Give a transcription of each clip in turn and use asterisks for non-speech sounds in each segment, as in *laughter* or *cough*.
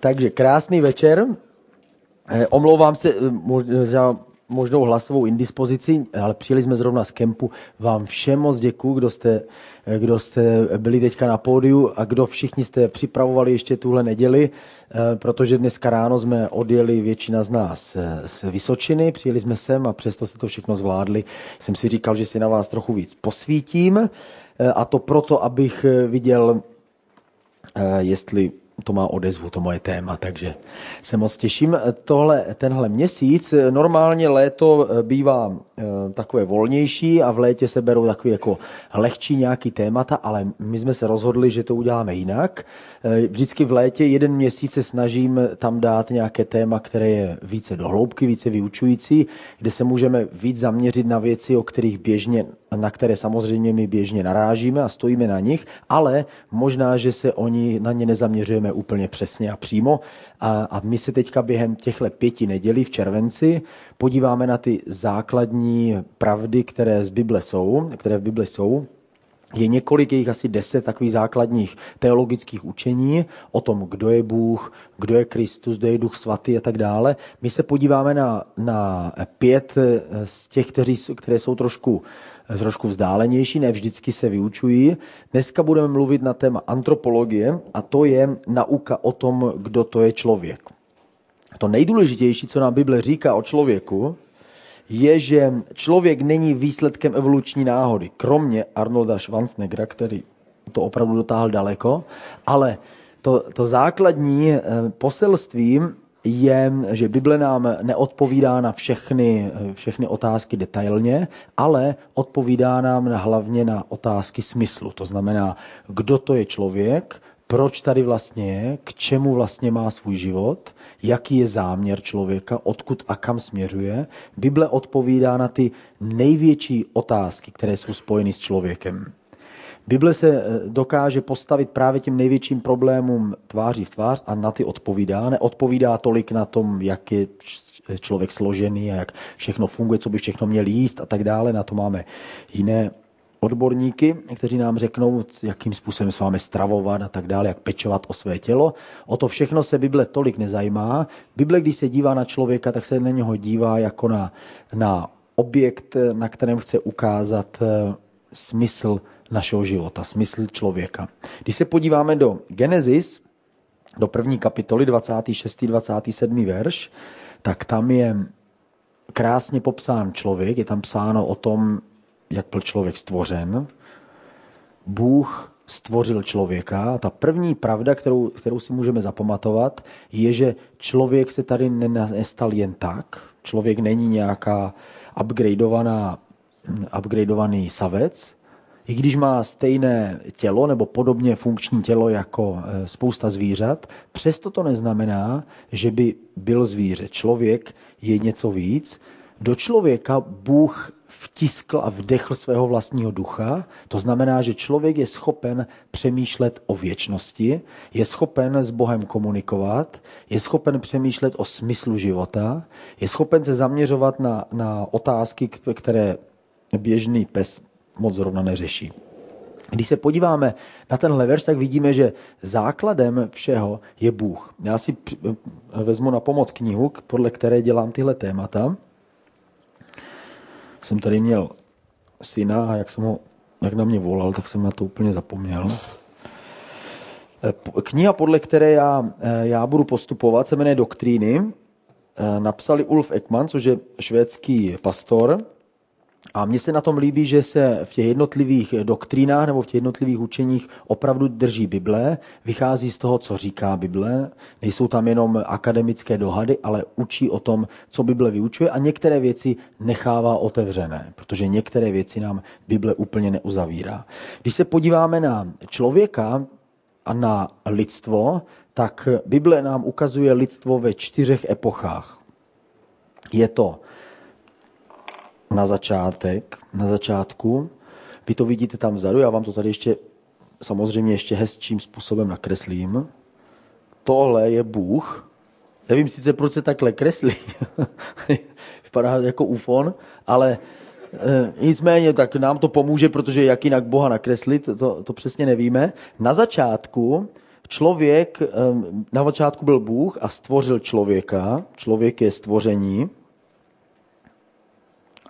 Takže krásný večer. Eh, omlouvám se eh, za možnou hlasovou indispozici, ale přijeli jsme zrovna z kempu. Vám všem moc děkuji, kdo jste, eh, kdo jste byli teďka na pódiu a kdo všichni jste připravovali ještě tuhle neděli, protože dneska ráno jsme odjeli většina z nás z Vysočiny, přijeli jsme sem a přesto se to všechno zvládli. Jsem si říkal, že si na vás trochu víc posvítím a to proto, abych viděl, jestli to má odezvu, to moje téma, takže se moc těším. Tohle, tenhle měsíc, normálně léto bývá eh, takové volnější a v létě se berou takové jako lehčí nějaký témata, ale my jsme se rozhodli, že to uděláme jinak. Eh, vždycky v létě jeden měsíc se snažím tam dát nějaké téma, které je více dohloubky, více vyučující, kde se můžeme víc zaměřit na věci, o kterých běžně na které samozřejmě my běžně narážíme a stojíme na nich, ale možná, že se oni na ně nezaměřujeme úplně přesně a přímo. A, a my se teďka během těchto pěti nedělí v červenci podíváme na ty základní pravdy, které z Bible jsou, které v Bibli jsou, je několik, jejich asi deset takových základních teologických učení o tom, kdo je Bůh, kdo je Kristus, kdo je Duch Svatý a tak dále. My se podíváme na, na pět z těch, kteří, které jsou trošku trošku vzdálenější, ne vždycky se vyučují. Dneska budeme mluvit na téma antropologie a to je nauka o tom, kdo to je člověk. To nejdůležitější, co nám Bible říká o člověku, je, že člověk není výsledkem evoluční náhody, kromě Arnolda Schwarzeneggera, který to opravdu dotáhl daleko, ale to, to základní eh, poselství je, že Bible nám neodpovídá na všechny, všechny otázky detailně, ale odpovídá nám hlavně na otázky smyslu. To znamená, kdo to je člověk, proč tady vlastně je, k čemu vlastně má svůj život, jaký je záměr člověka, odkud a kam směřuje. Bible odpovídá na ty největší otázky, které jsou spojeny s člověkem. Bible se eh, dokáže postavit právě těm největším problémům tváří v tvář a na ty odpovídá. Neodpovídá tolik na tom, jak je člověk složený a jak všechno funguje, co by všechno měl jíst a tak dále. Na to máme jiné odborníky, kteří nám řeknou, jakým způsobem s vámi stravovat a tak dále, jak pečovat o své tělo. O to všechno se Bible tolik nezajímá. Bible, když se dívá na člověka, tak se na něho dívá jako na, na objekt, na kterém chce ukázat eh, smysl našeho života, smysl člověka. Když se podíváme do Genesis, do první kapitoly 26. 27. verš, tak tam je krásně popsán člověk, je tam psáno o tom, jak byl člověk stvořen. Bůh stvořil člověka. Ta první pravda, kterou, kterou si můžeme zapamatovat, je, že člověk se tady nestal jen tak. Člověk není nějaká upgradeovaná, upgradeovaný savec, i když má stejné tělo nebo podobně funkční tělo jako e, spousta zvířat, přesto to neznamená, že by byl zvíře. Člověk je něco víc. Do člověka Bůh vtiskl a vdechl svého vlastního ducha. To znamená, že člověk je schopen přemýšlet o věčnosti, je schopen s Bohem komunikovat, je schopen přemýšlet o smyslu života, je schopen se zaměřovat na, na otázky, které běžný pes moc zrovna neřeší. Když se podíváme na tenhle verš, tak vidíme, že základem všeho je Bůh. Já si vezmu na pomoc knihu, podle které dělám tyhle témata. Jsem tady měl syna a jak, jsem ho, jak na mě volal, tak jsem na to úplně zapomněl. Kniha, podle které já, já budu postupovat, se jmenuje Doktríny. Napsali Ulf Ekman, což je švédský pastor, a mně se na tom líbí, že se v těch jednotlivých doktrínách nebo v těch jednotlivých učeních opravdu drží Bible, vychází z toho, co říká Bible. Nejsou tam jenom akademické dohady, ale učí o tom, co Bible vyučuje a některé věci nechává otevřené, protože některé věci nám Bible úplně neuzavírá. Když se podíváme na člověka a na lidstvo, tak Bible nám ukazuje lidstvo ve čtyřech epochách. Je to na začátek, na začátku. Vy to vidíte tam vzadu, já vám to tady ještě samozřejmě ještě hezčím způsobem nakreslím. Tohle je Bůh. Nevím sice, proč se takhle kreslí. *laughs* Vypadá jako ufon, ale e, nicméně tak nám to pomůže, protože jak jinak Boha nakreslit, to, to přesně nevíme. Na začátku člověk, na začátku byl Bůh a stvořil člověka. Člověk je stvoření.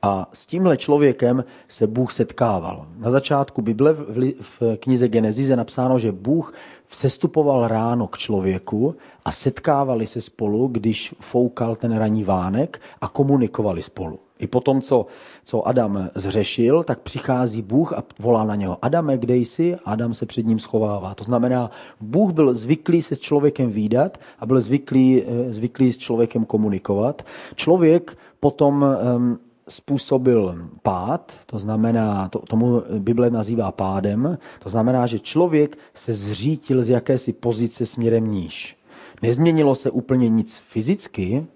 A s tímhle člověkem se Bůh setkával. Na začátku Bible v knize Genesis je napsáno, že Bůh sestupoval ráno k člověku a setkávali se spolu, když foukal ten ranní vánek a komunikovali spolu. I potom, co, co Adam zřešil, tak přichází Bůh a volá na něho. Adame, kde jsi? Adam se před ním schovává. To znamená, Bůh byl zvyklý se s člověkem výdat a byl zvyklý, eh, zvyklý s člověkem komunikovat. Člověk potom um, způsobil pád, to znamená, to, tomu Bible nazývá pádem, to znamená, že člověk se zřítil z jakési pozice směrem níž. Nezměnilo se úplně nic fyzicky,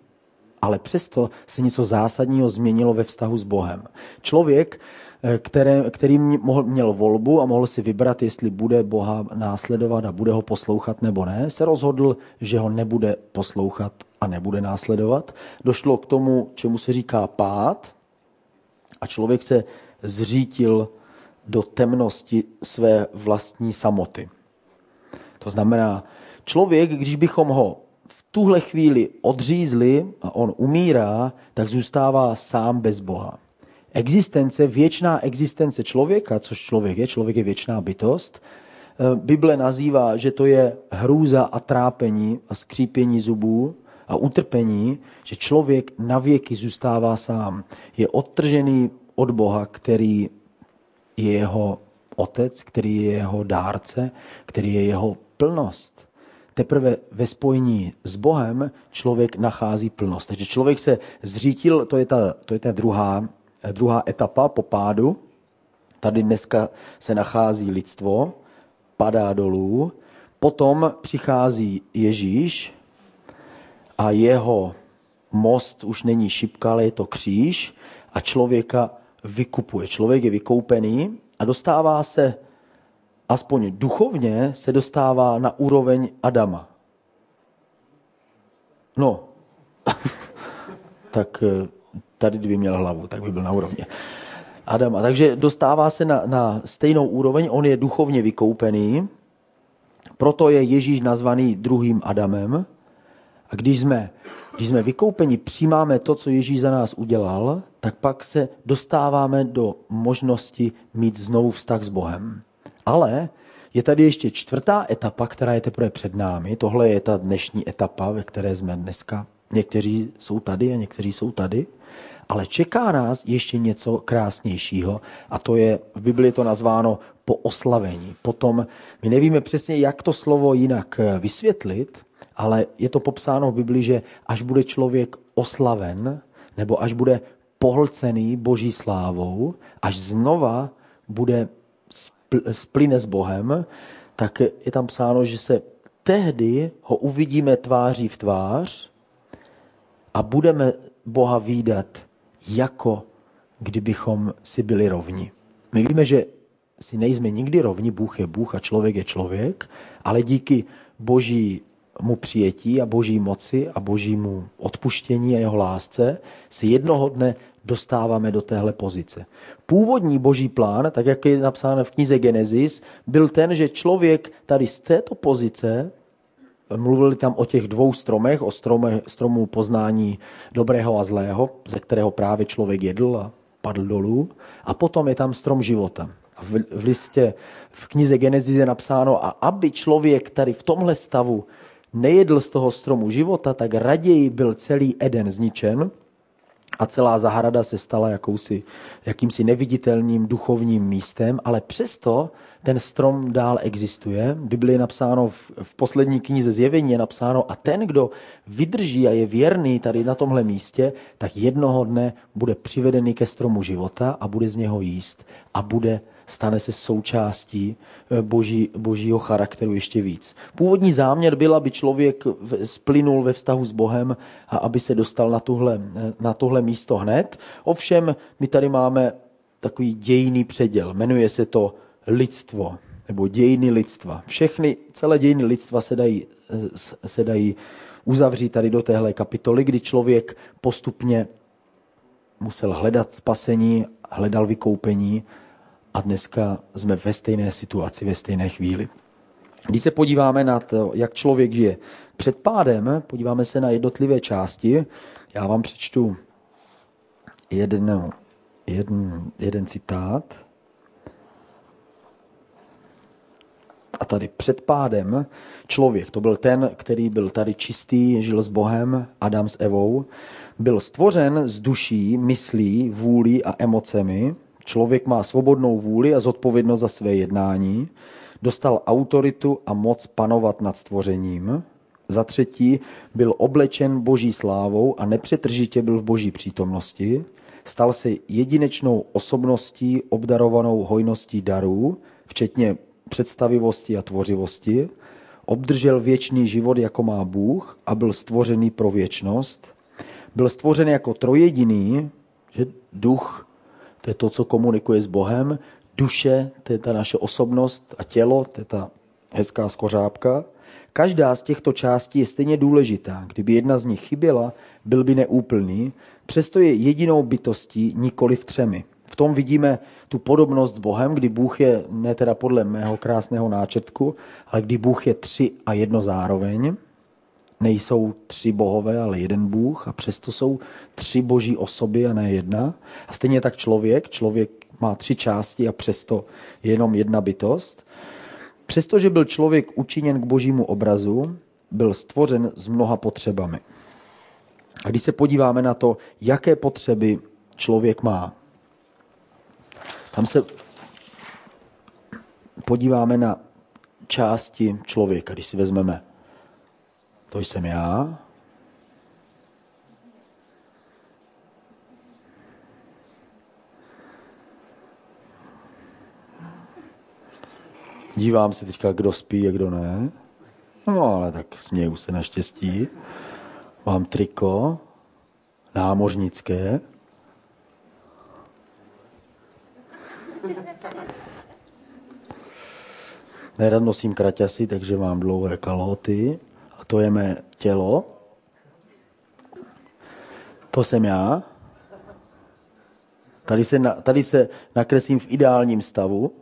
ale přesto se něco zásadního změnilo ve vztahu s Bohem. Člověk, eh, které, který mohl, měl volbu a mohl si vybrat, jestli bude Boha následovat a bude ho poslouchat nebo ne, se rozhodl, že ho nebude poslouchat a nebude následovat. Došlo k tomu, čemu se říká pád, a člověk se zřítil do temnosti své vlastní samoty. To znamená, člověk, když bychom ho v tuhle chvíli odřízli a on umírá, tak zůstává sám bez Boha. Existence, věčná existence člověka, což člověk je, člověk je věčná bytost, eh, Bible nazývá, že to je hrůza a trápení a skřípění zubů, a utrpení, že člověk navěky zůstává sám. Je odtržený od Boha, který je jeho otec, který je jeho dárce, který je jeho plnost. Teprve ve spojení s Bohem člověk nachází plnost. Takže člověk se zřítil, to je ta, to je ta druhá, druhá etapa po pádu. Tady dneska se nachází lidstvo, padá dolů, potom přichází Ježíš, a jeho most už není šipka, ale je to kříž a člověka vykupuje. Člověk je vykoupený a dostává se, aspoň duchovně, se dostává na úroveň Adama. No, *laughs* tak eh, tady kdyby měl hlavu, tak by byl na úrovni Adama. Takže dostává se na, na stejnou úroveň, on je duchovně vykoupený, proto je Ježíš nazvaný druhým Adamem, a když jsme, když jsme vykoupeni, přijímáme to, co Ježíš za nás udělal, tak pak se dostáváme do možnosti mít znovu vztah s Bohem. Ale je tady ještě čtvrtá etapa, která je teprve před námi. Tohle je ta dnešní etapa, ve které jsme dneska. Někteří jsou tady a někteří jsou tady. Ale čeká nás ještě něco krásnějšího a to je, v Biblii to nazváno po oslavení. Potom my nevíme přesně, jak to slovo jinak vysvětlit, ale je to popsáno v Bibli, že až bude člověk oslaven, nebo až bude pohlcený boží slávou, až znova bude splyne s Bohem, tak je tam psáno, že se tehdy ho uvidíme tváří v tvář a budeme Boha výdat jako kdybychom si byli rovni. My víme, že si nejsme nikdy rovni, Bůh je Bůh a člověk je člověk, ale díky boží mu přijetí a boží moci a božímu odpuštění a jeho lásce se jednoho dne dostáváme do téhle pozice. Původní boží plán, tak jak je napsáno v knize Genesis, byl ten, že člověk tady z této pozice, mluvili tam o těch dvou stromech, o strome, stromu poznání dobrého a zlého, ze kterého právě člověk jedl a padl dolů, a potom je tam strom života. V, v listě, v knize Genesis je napsáno, a aby člověk tady v tomhle stavu nejedl z toho stromu života, tak raději byl celý Eden zničen a celá zahrada se stala jakousi, jakýmsi neviditelným duchovním místem, ale přesto ten strom dál existuje. V Biblii je napsáno, v, v poslední knize zjevení je napsáno, a ten, kdo vydrží a je věrný tady na tomhle místě, tak jednoho dne bude přivedený ke stromu života a bude z něho jíst a bude stane se součástí eh, boží, božího charakteru ještě víc. Původní záměr byl, aby člověk splynul ve vztahu s Bohem a aby se dostal na tohle, eh, na tohle místo hned. Ovšem, my tady máme takový dějný předěl. Jmenuje se to lidstvo, nebo dějiny lidstva. Všechny, celé dějiny lidstva se dají, eh, se dají uzavřít tady do téhle kapitoly, kdy člověk postupně musel hledat spasení, hledal vykoupení a dneska jsme ve stejné situaci, ve stejné chvíli. Když se podíváme na to, jak člověk žije před pádem, podíváme se na jednotlivé části. Já vám přečtu jeden, jeden, jeden citát. A tady před pádem člověk, to byl ten, který byl tady čistý, žil s Bohem, Adam s Evou, byl stvořen z duší, myslí, vůlí a emocemi. Člověk má svobodnou vůli a zodpovědnost za své jednání. Dostal autoritu a moc panovat nad stvořením. Za třetí byl oblečen boží slávou a nepřetržitě byl v boží přítomnosti. Stal se jedinečnou osobností obdarovanou hojností darů, včetně představivosti a tvořivosti. Obdržel věčný život, jako má Bůh a byl stvořený pro věčnost. Byl stvořen jako trojediný, že duch, to je to, co komunikuje s Bohem, duše, to je ta naše osobnost a tělo, to je ta hezká skořápka. Každá z těchto částí je stejně důležitá. Kdyby jedna z nich chyběla, byl by neúplný, přesto je jedinou bytostí, nikoli v třemi. V tom vidíme tu podobnost s Bohem, kdy Bůh je, ne teda podle mého krásného náčrtku, ale kdy Bůh je tři a jedno zároveň. Nejsou tři bohové, ale jeden Bůh a přesto jsou tři boží osoby a ne jedna. A stejně tak člověk. Člověk má tři části a přesto je jenom jedna bytost. Přestože byl člověk učiněn k božímu obrazu, byl stvořen s mnoha potřebami. A když se podíváme na to, jaké potřeby člověk má, tam se podíváme na části člověka, když si vezmeme, to jsem já, Dívám se teďka, kdo spí a kdo ne. No, ale tak směju se naštěstí. Mám triko námořnické. Nerad nosím kraťasy, takže mám dlouhé kalhoty. To je mé tělo. To jsem já. Tady se, na, tady se nakreslím v ideálním stavu.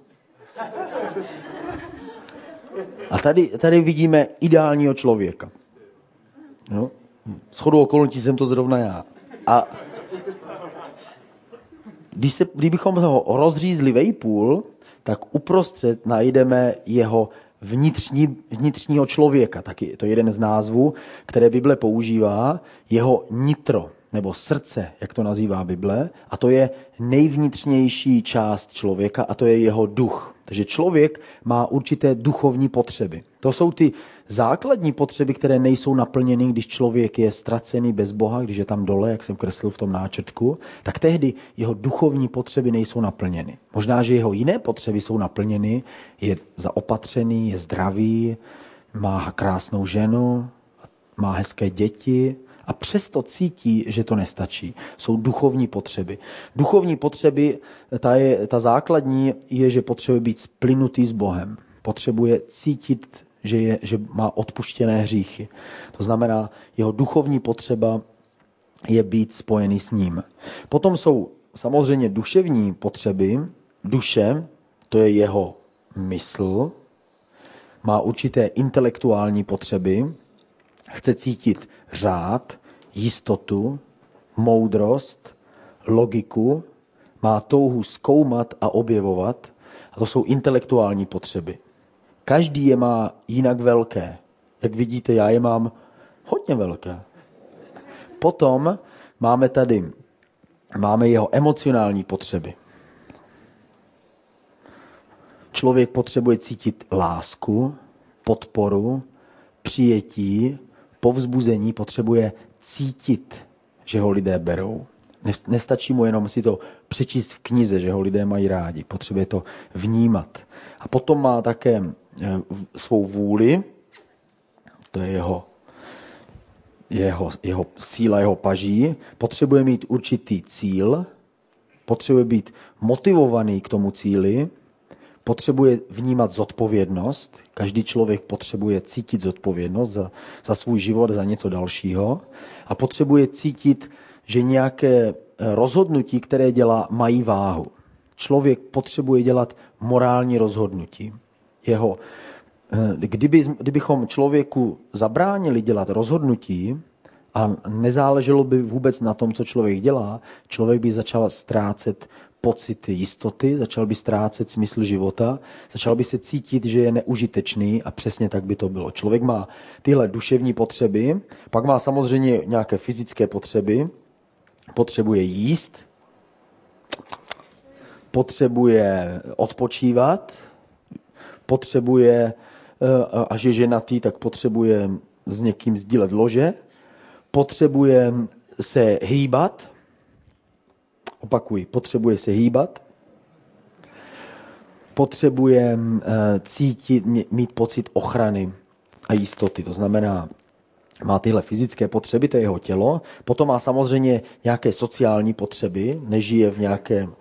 A tady, tady vidíme ideálního člověka. No? S chodou okolností jsem to zrovna já. A když se, kdybychom ho rozřízli vejpůl, tak uprostřed najdeme jeho vnitřní, vnitřního člověka. Taky je to jeden z názvů, které Bible používá, jeho nitro nebo srdce, jak to nazývá Bible, a to je nejvnitřnější část člověka a to je jeho duch. Takže člověk má určité duchovní potřeby. To jsou ty základní potřeby, které nejsou naplněny, když člověk je ztracený bez Boha, když je tam dole, jak jsem kreslil v tom náčrtku, tak tehdy jeho duchovní potřeby nejsou naplněny. Možná, že jeho jiné potřeby jsou naplněny, je zaopatřený, je zdravý, má krásnou ženu, má hezké děti, a přesto cítí, že to nestačí. Jsou duchovní potřeby. Duchovní potřeby, ta, je, ta základní je, že potřebuje být splynutý s Bohem. Potřebuje cítit, že, je, že má odpuštěné hříchy. To znamená, jeho duchovní potřeba je být spojený s ním. Potom jsou samozřejmě duševní potřeby. Duše, to je jeho mysl, má určité intelektuální potřeby, chce cítit řád, jistotu, moudrost, logiku, má touhu zkoumat a objevovat, a to jsou intelektuální potřeby. Každý je má jinak velké. Jak vidíte, já je mám hodně velké. Potom máme tady máme jeho emocionální potřeby. Člověk potřebuje cítit lásku, podporu, přijetí, povzbuzení, potřebuje cítit, že ho lidé berou. Nestačí mu jenom si to přečíst v knize, že ho lidé mají rádi. Potřebuje to vnímat. A potom má také svou vůli, to je jeho, jeho, jeho síla, jeho paží. Potřebuje mít určitý cíl, potřebuje být motivovaný k tomu cíli, potřebuje vnímat zodpovědnost. Každý člověk potřebuje cítit zodpovědnost za, za svůj život, za něco dalšího. A potřebuje cítit, že nějaké eh, rozhodnutí, které dělá, mají váhu. Člověk potřebuje dělat morální rozhodnutí. Jeho Eh, kdyby, kdybychom člověku zabránili dělat rozhodnutí a nezáleželo by vůbec na tom, co člověk dělá, člověk by začal ztrácet pocit jistoty, začal by ztrácet smysl života, začal by se cítit, že je neužitečný a přesně tak by to bylo. Člověk má tyhle duševní potřeby, pak má samozřejmě nějaké fyzické potřeby, potřebuje jíst, potřebuje odpočívat, potřebuje, eh, až je ženatý, tak potřebuje s někým sdílet lože, potřebuje se hýbat, opakuji, potřebuje se hýbat, potřebuje eh, cítit, mít pocit ochrany a jistoty. To znamená, má tyhle fyzické potřeby, to je jeho tělo, potom má samozřejmě nějaké sociální potřeby, nežije v nějakém,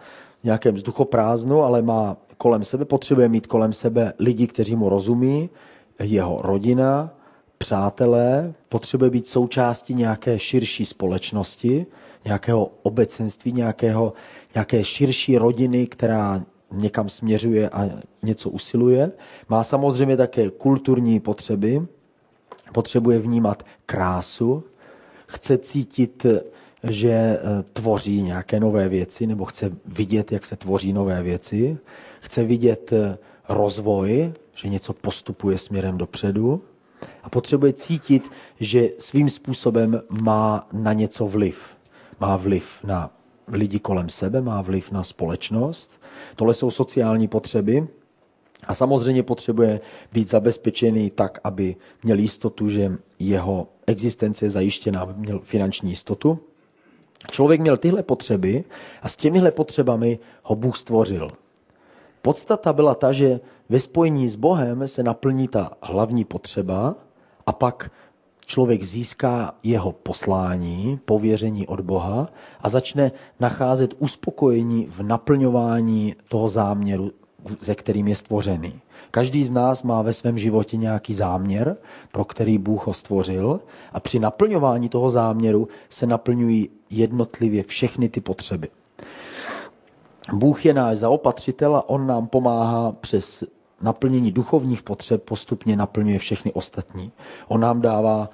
nějakém vzduchoprázdnu, ale má kolem sebe, potřebuje mít kolem sebe lidi, kteří mu rozumí, jeho rodina, přátelé, potřebuje být součástí nějaké širší společnosti, nějakého obecenství, nějakého, nějaké širší rodiny, která někam směřuje a něco usiluje. Má samozřejmě také kulturní potřeby, potřebuje vnímat krásu, chce cítit, že eh, tvoří nějaké nové věci, nebo chce vidět, jak se tvoří nové věci, chce vidět eh, rozvoj, že něco postupuje směrem dopředu a potřebuje cítit, že svým způsobem má na něco vliv. Má vliv na lidi kolem sebe, má vliv na společnost. Tohle jsou sociální potřeby, a samozřejmě potřebuje být zabezpečený tak, aby měl jistotu, že jeho existence je zajištěná, aby měl finanční jistotu. Člověk měl tyhle potřeby a s těmihle potřebami ho Bůh stvořil. Podstata byla ta, že ve spojení s Bohem se naplní ta hlavní potřeba a pak člověk získá jeho poslání, pověření od Boha a začne nacházet uspokojení v naplňování toho záměru, ze kterým je stvořený. Každý z nás má ve svém životě nějaký záměr, pro který Bůh ho stvořil a při naplňování toho záměru se naplňují jednotlivě všechny ty potřeby. Bůh je náš zaopatřitel a on nám pomáhá přes naplnění duchovních potřeb postupně naplňuje všechny ostatní. On nám dává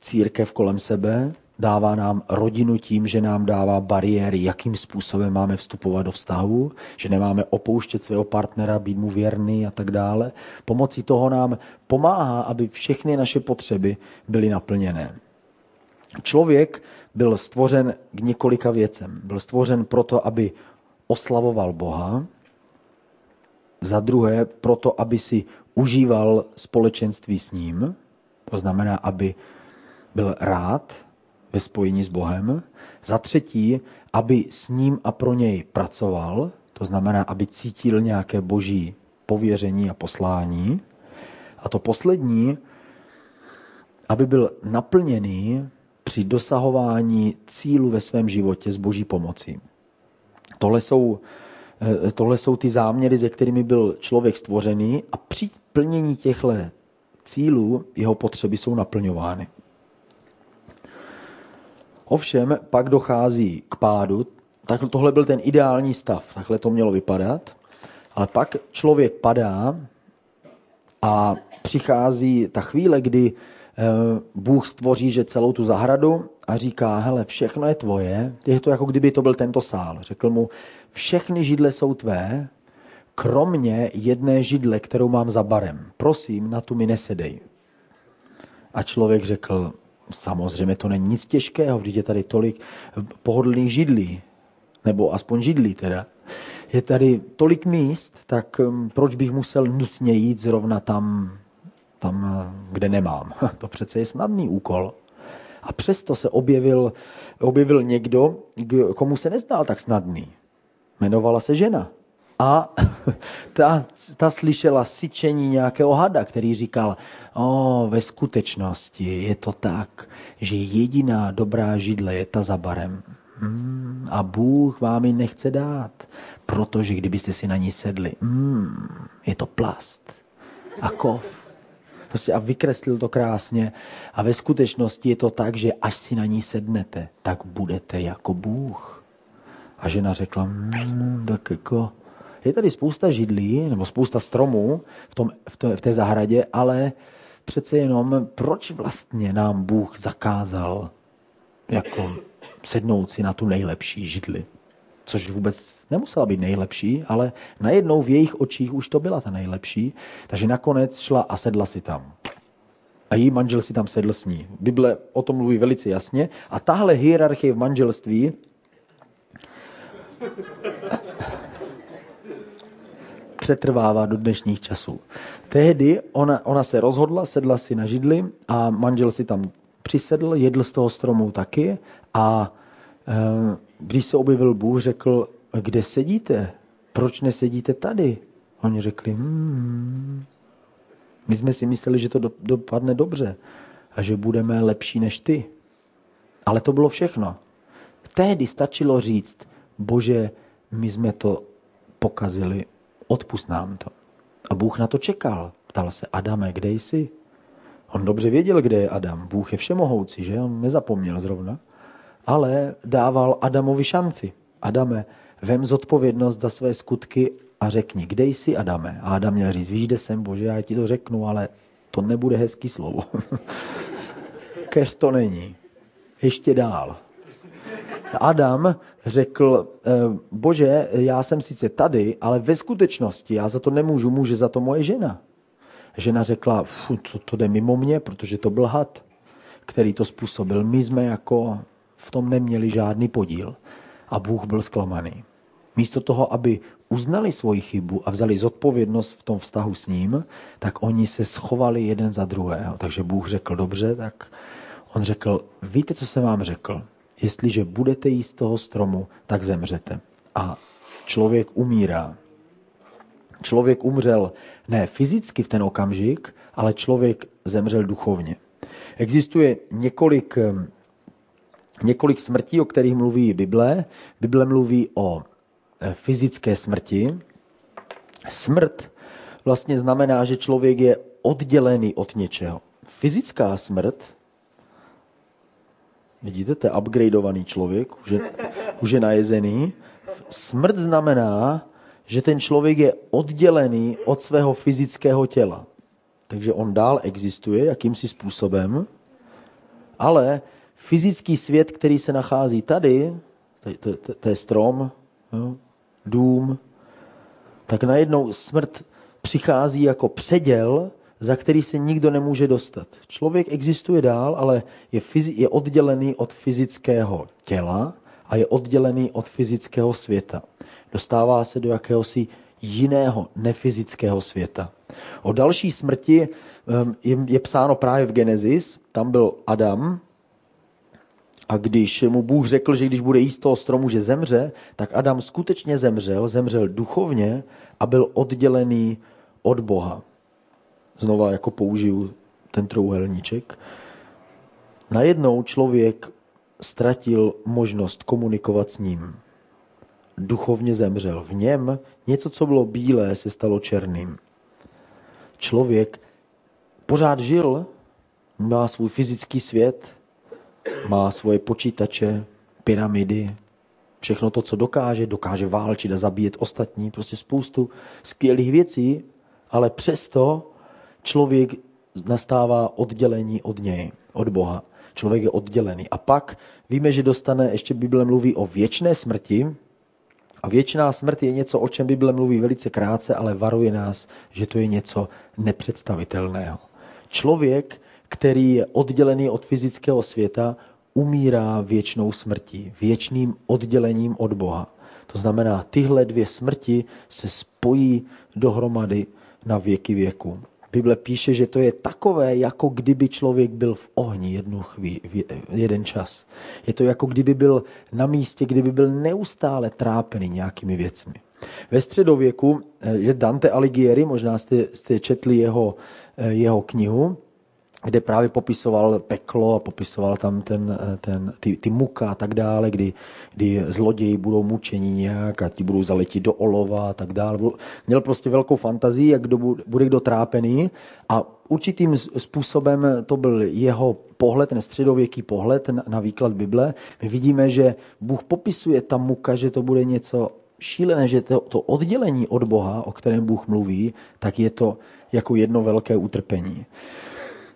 církev kolem sebe, dává nám rodinu tím, že nám dává bariéry, jakým způsobem máme vstupovat do vztahu, že nemáme opouštět svého partnera, být mu věrný a tak dále. Pomocí toho nám pomáhá, aby všechny naše potřeby byly naplněné. Člověk byl stvořen k několika věcem. Byl stvořen proto, aby oslavoval Boha, za druhé proto, aby si užíval společenství s ním, to znamená, aby byl rád ve spojení s Bohem. Za třetí, aby s ním a pro něj pracoval, to znamená, aby cítil nějaké boží pověření a poslání. A to poslední, aby byl naplněný při dosahování cílu ve svém životě s boží pomocí. Tohle jsou, eh, tohle jsou ty záměry, se kterými byl člověk stvořený a při plnění těchto cílů jeho potřeby jsou naplňovány. Ovšem pak dochází k pádu, tak tohle byl ten ideální stav, takhle to mělo vypadat, ale pak člověk padá a přichází ta chvíle, kdy Bůh stvoří, že celou tu zahradu a říká, hele, všechno je tvoje, je to jako kdyby to byl tento sál. Řekl mu, všechny židle jsou tvé, kromě jedné židle, kterou mám za barem. Prosím, na tu mi nesedej. A člověk řekl, Samozřejmě to není nic těžkého, vždyť je tady tolik pohodlných židlí, nebo aspoň židlí teda. Je tady tolik míst, tak um, proč bych musel nutně jít zrovna tam, tam uh, kde nemám? *laughs* To přece je snadný úkol. A přesto se objevil, objevil někdo, komu se nezdál tak snadný. Jmenovala se žena. A *laughs* ta, ta slyšela syčení nějakého hada, který říkal, o, ve skutečnosti je to tak, že jediná dobrá židle je ta za barem. Hmm, a Bůh vám ji nechce dát, protože kdybyste si na ní sedli, hmm, je to plast a kov. Prostě a vykreslil to krásně. A ve skutečnosti je to tak, že až si na ní sednete, tak budete jako Bůh. A žena řekla, hmm, tak jako je tady spousta židlí nebo spousta stromů v, tom, v, té, v té zahradě, ale přece jenom, proč vlastně nám Bůh zakázal jako sednout si na tu nejlepší židli? Což vůbec nemusela být nejlepší, ale najednou v jejich očích už to byla ta nejlepší, takže nakonec šla a sedla si tam. A její manžel si tam sedl s ní. Bible o tom mluví velice jasně. A tahle hierarchie v manželství přetrvává do dnešních časů. Tehdy ona, ona se rozhodla, sedla si na židli a manžel si tam přisedl, jedl z toho stromu taky a když se objevil Bůh, řekl, kde sedíte? Proč nesedíte tady? Oni řekli, hmm, my jsme si mysleli, že to dopadne dobře a že budeme lepší než ty. Ale to bylo všechno. Tehdy stačilo říct, bože, my jsme to pokazili, odpust nám to. A Bůh na to čekal. Ptal se, Adame, kde jsi? On dobře věděl, kde je Adam. Bůh je všemohoucí, že? On nezapomněl zrovna. Ale dával Adamovi šanci. Adame, vem zodpovědnost za své skutky a řekni, kde jsi Adame? A Adam měl říct, víš, kde jsem, bože, já ti to řeknu, ale to nebude hezký slovo. *laughs* Kež to není. Ještě dál. Adam řekl, eh, bože, já jsem sice tady, ale ve skutečnosti já za to nemůžu, může za to moje žena. Žena řekla, to, to jde mimo mě, protože to byl had, který to způsobil. My jsme jako v tom neměli žádný podíl. A Bůh byl zklamaný. Místo toho, aby uznali svoji chybu a vzali zodpovědnost v tom vztahu s ním, tak oni se schovali jeden za druhého. Takže Bůh řekl, dobře, tak on řekl, víte, co jsem vám řekl? Jestliže budete jíst toho stromu, tak zemřete. A člověk umírá. Člověk umřel ne fyzicky v ten okamžik, ale člověk zemřel duchovně. Existuje několik, několik smrtí, o kterých mluví Bible. Bible mluví o Eh, fyzické smrti. Smrt vlastně znamená, že člověk je oddělený od něčeho. Fyzická smrt, vidíte, to je upgradeovaný člověk, už je, už je najezený. Smrt znamená, že ten člověk je oddělený od svého fyzického těla. Takže on dál existuje jakýmsi způsobem, ale fyzický svět, který se nachází tady, to, to, to je strom, jo, dům, tak najednou smrt přichází jako předěl, za který se nikdo nemůže dostat. Člověk existuje dál, ale je, fyzi- je oddělený od fyzického těla a je oddělený od fyzického světa. Dostává se do jakéhosi jiného nefyzického světa. O další smrti ehm, je psáno právě v Genesis. Tam byl Adam, a když mu Bůh řekl, že když bude jíst toho stromu, že zemře, tak Adam skutečně zemřel, zemřel duchovně a byl oddělený od Boha. Znova jako použiju ten trouhelníček. Najednou člověk ztratil možnost komunikovat s ním. Duchovně zemřel. V něm něco, co bylo bílé, se stalo černým. Člověk pořád žil, má svůj fyzický svět, má svoje počítače, pyramidy, všechno to, co dokáže, dokáže válčit a zabíjet ostatní, prostě spoustu skvělých věcí, ale přesto člověk nastává oddělení od něj, od Boha. Člověk je oddělený. A pak víme, že dostane, ještě Bible mluví o věčné smrti, a věčná smrt je něco, o čem Bible mluví velice krátce, ale varuje nás, že to je něco nepředstavitelného. Člověk který je oddělený od fyzického světa, umírá věčnou smrtí, věčným oddělením od Boha. To znamená, tyhle dvě smrti se spojí dohromady na věky věku. Bible píše, že to je takové, jako kdyby člověk byl v ohni jednu chví, jeden čas. Je to jako kdyby byl na místě, kdyby byl neustále trápený nějakými věcmi. Ve středověku, že eh, Dante Alighieri, možná jste, jste četli jeho, eh, jeho knihu, kde právě popisoval peklo a popisoval tam ten, ten, ty, ty muka a tak dále, kdy, kdy zloději budou mučeni nějak a ti budou zaletit do olova a tak dále. Měl prostě velkou fantazii, jak kdo bude kdo trápený a určitým způsobem to byl jeho pohled, ten středověký pohled na, na výklad Bible. My vidíme, že Bůh popisuje ta muka, že to bude něco šílené, že to, to oddělení od Boha, o kterém Bůh mluví, tak je to jako jedno velké utrpení.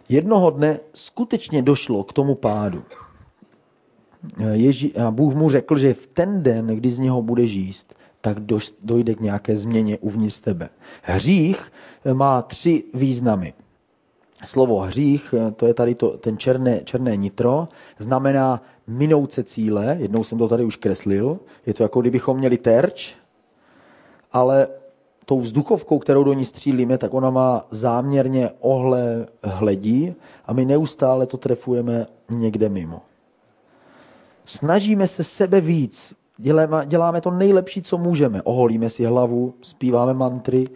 Jednoho dne skutečně došlo k tomu pádu. Ježí, a Bůh mu řekl, že v ten den, kdy z něho bude žíst, tak dojde k nějaké změně uvnitř tebe. Hřích má tři významy. Slovo hřích, to je tady to, ten černé, černé nitro, znamená minout se cíle. Jednou jsem to tady už kreslil. Je to jako kdybychom měli terč, ale tou vzduchovkou, kterou do ní střílíme, tak ona má záměrně ohle hledí a my neustále to trefujeme někde mimo. Snažíme se sebe víc, děláme, děláme to nejlepší, co můžeme. Oholíme si hlavu, zpíváme mantry,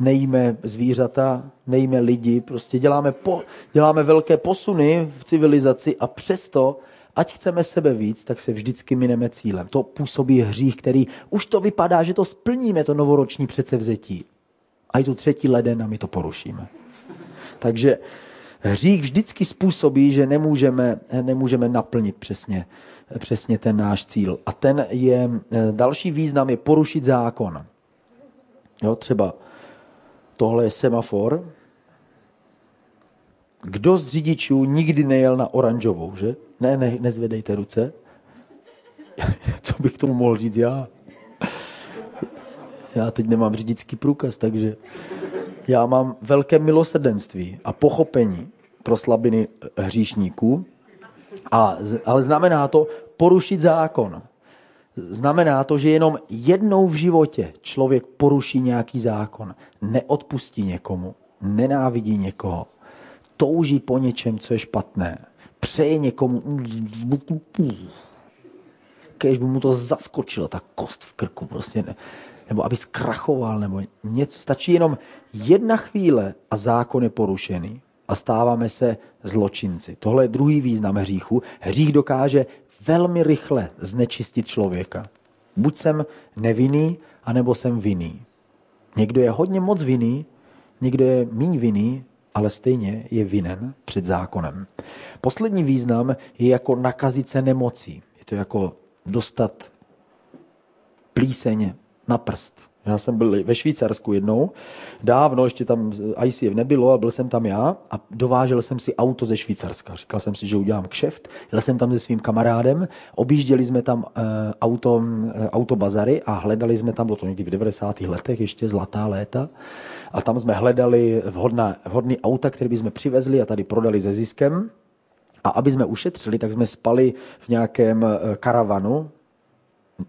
nejíme zvířata, nejíme lidi, prostě děláme, po, děláme velké posuny v civilizaci a přesto, ať chceme sebe víc, tak se vždycky mineme cílem. To působí hřích, který už to vypadá, že to splníme, to novoroční předsevzetí. A i tu třetí leden a my to porušíme. Takže hřích vždycky způsobí, že nemůžeme, nemůžeme naplnit přesně, přesně ten náš cíl. A ten je, další význam je porušit zákon. Jo, třeba tohle je semafor. Kdo z řidičů nikdy nejel na oranžovou, že? Ne, ne, nezvedejte ruce. *laughs* Co bych tomu mohl říct já? Já teď nemám řidičský průkaz, takže já mám velké milosrdenství a pochopení pro slabiny hříšníků, a, ale znamená to porušit zákon. Znamená to, že jenom jednou v životě člověk poruší nějaký zákon, neodpustí někomu, nenávidí někoho, touží po něčem, co je špatné, přeje někomu, kež by mu to zaskočilo, ta kost v krku prostě, ne, nebo aby zkrachoval, nebo něco. Stačí jenom jedna chvíle a zákon je porušený a stáváme se zločinci. Tohle je druhý význam hříchu. Hřích dokáže velmi rychle znečistit člověka. Buď jsem nevinný, anebo jsem vinný. Někdo je hodně moc vinný, někdo je míň vinný, ale stejně je vinen před zákonem. Poslední význam je jako nakazit se nemocí. Je to jako dostat plíseň na prst. Já jsem byl ve Švýcarsku jednou, dávno, ještě tam ICF nebylo a byl jsem tam já a dovážel jsem si auto ze Švýcarska. Říkal jsem si, že udělám kšeft. Jel jsem tam se svým kamarádem, objížděli jsme tam uh, auto, uh, autobazary a hledali jsme tam, bylo to někdy v 90. letech, ještě zlatá léta, a tam jsme hledali vhodná, vhodný auta, které bychom přivezli a tady prodali se ziskem. A aby jsme ušetřili, tak jsme spali v nějakém eh, karavanu.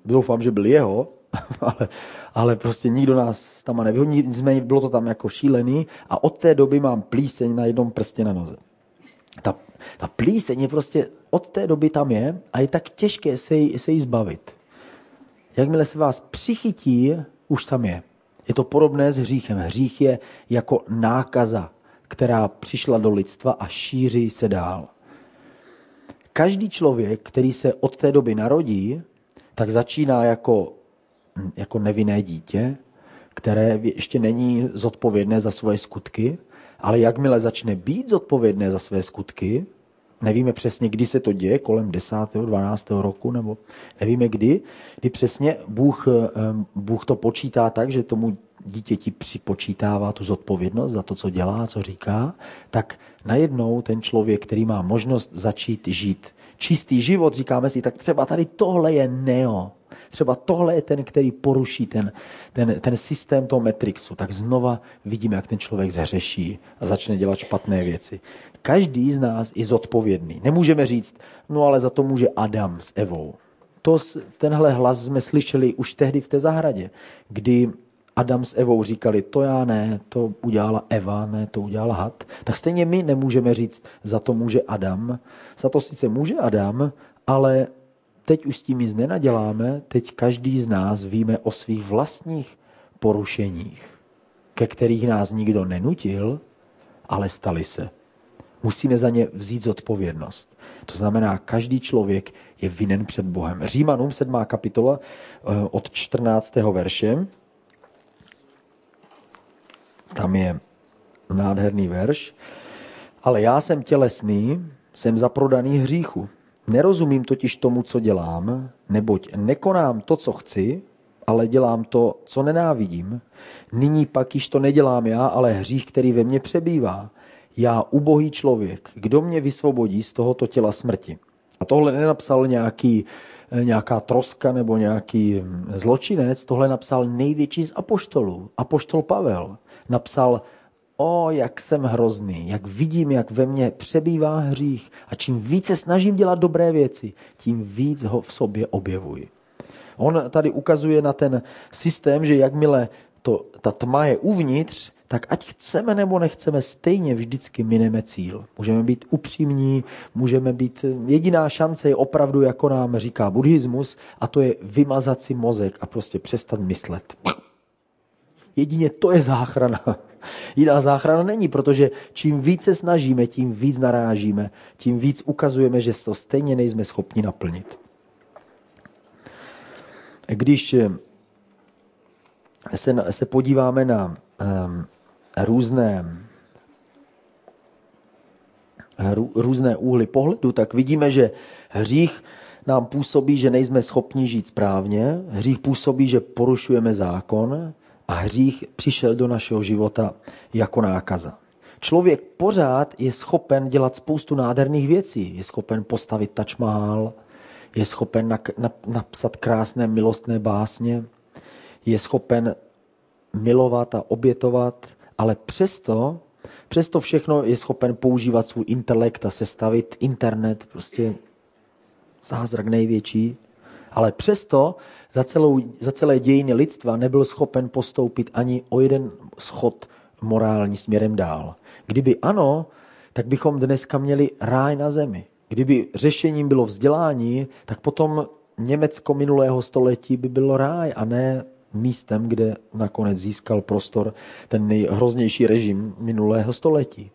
Doufám, že byl jeho, *laughs* ale, ale prostě nikdo nás tam nevyhodí, nicméně bylo to tam jako šílený a od té doby mám plíseň na jednom prstě na noze. Ta, ta plíseň je prostě od té doby tam je a je tak těžké se jí, se jí zbavit. Jakmile se vás přichytí, už tam je. Je to podobné s hříchem. Hřích je jako nákaza, která přišla do lidstva a šíří se dál. Každý člověk, který se od té doby narodí, tak začíná jako jako nevinné dítě, které ještě není zodpovědné za svoje skutky, ale jakmile začne být zodpovědné za své skutky, nevíme přesně, kdy se to děje, kolem 10. 12. roku, nebo nevíme kdy, kdy přesně Bůh, Bůh to počítá tak, že tomu dítěti připočítává tu zodpovědnost za to, co dělá, co říká, tak najednou ten člověk, který má možnost začít žít čistý život, říkáme si, tak třeba tady tohle je neo, třeba tohle je ten, který poruší ten, ten, ten systém toho Matrixu, tak znova vidíme, jak ten člověk zhřeší a začne dělat špatné věci. Každý z nás je zodpovědný. Nemůžeme říct, no ale za to může Adam s Evou. To, tenhle hlas jsme slyšeli už tehdy v té zahradě, kdy Adam s Evou říkali, to já ne, to udělala Eva, ne, to udělala had. Tak stejně my nemůžeme říct, za to může Adam. Za to sice může Adam, ale teď už s tím nic nenaděláme, teď každý z nás víme o svých vlastních porušeních, ke kterých nás nikdo nenutil, ale stali se. Musíme za ně vzít zodpovědnost. To znamená, každý člověk je vinen před Bohem. Římanům 7. kapitola eh, od 14. verše. Tam je nádherný verš. Ale já jsem tělesný, jsem zaprodaný hříchu. Nerozumím totiž tomu, co dělám, neboť nekonám to, co chci, ale dělám to, co nenávidím. Nyní pak již to nedělám já, ale hřích, který ve mně přebývá. Já, ubohý člověk, kdo mě vysvobodí z tohoto těla smrti? A tohle nenapsal nějaký, eh, nějaká troska nebo nějaký hm, zločinec, tohle napsal největší z apoštolů, apoštol Pavel. Napsal, o, jak jsem hrozný, jak vidím, jak ve mně přebývá hřích a čím více snažím dělat dobré věci, tím víc ho v sobě objevuji. On tady ukazuje na ten systém, že jakmile to, ta tma je uvnitř, tak ať chceme nebo nechceme, stejně vždycky mineme cíl. Můžeme být upřímní, můžeme být, jediná šance je opravdu, jako nám říká buddhismus, a to je vymazat si mozek a prostě přestat myslet. Jedině to je záchrana. *laughs* Jiná záchrana není, protože čím více snažíme, tím víc narážíme, tím víc ukazujeme, že to stejně nejsme schopni naplnit. Když se, se podíváme na um, různé různé úhly pohledu, tak vidíme, že hřích nám působí, že nejsme schopni žít správně, hřích působí, že porušujeme zákon a hřích přišel do našeho života jako nákaza. Člověk pořád je schopen dělat spoustu nádherných věcí. Je schopen postavit Taj Mahal, je schopen napsat krásné milostné básně, je schopen milovat a obětovat, ale přesto, přesto všechno je schopen používat svůj intelekt a sestavit internet, prostě zázrak největší. Ale přesto za, celou, za celé dějiny lidstva nebyl schopen postoupit ani o jeden schod morální směrem dál. Kdyby ano, tak bychom dneska měli ráj na zemi. Kdyby řešením bylo vzdělání, tak potom Německo minulého století by bylo ráj a ne místem, kde nakonec získal prostor ten nejhroznější režim minulého století.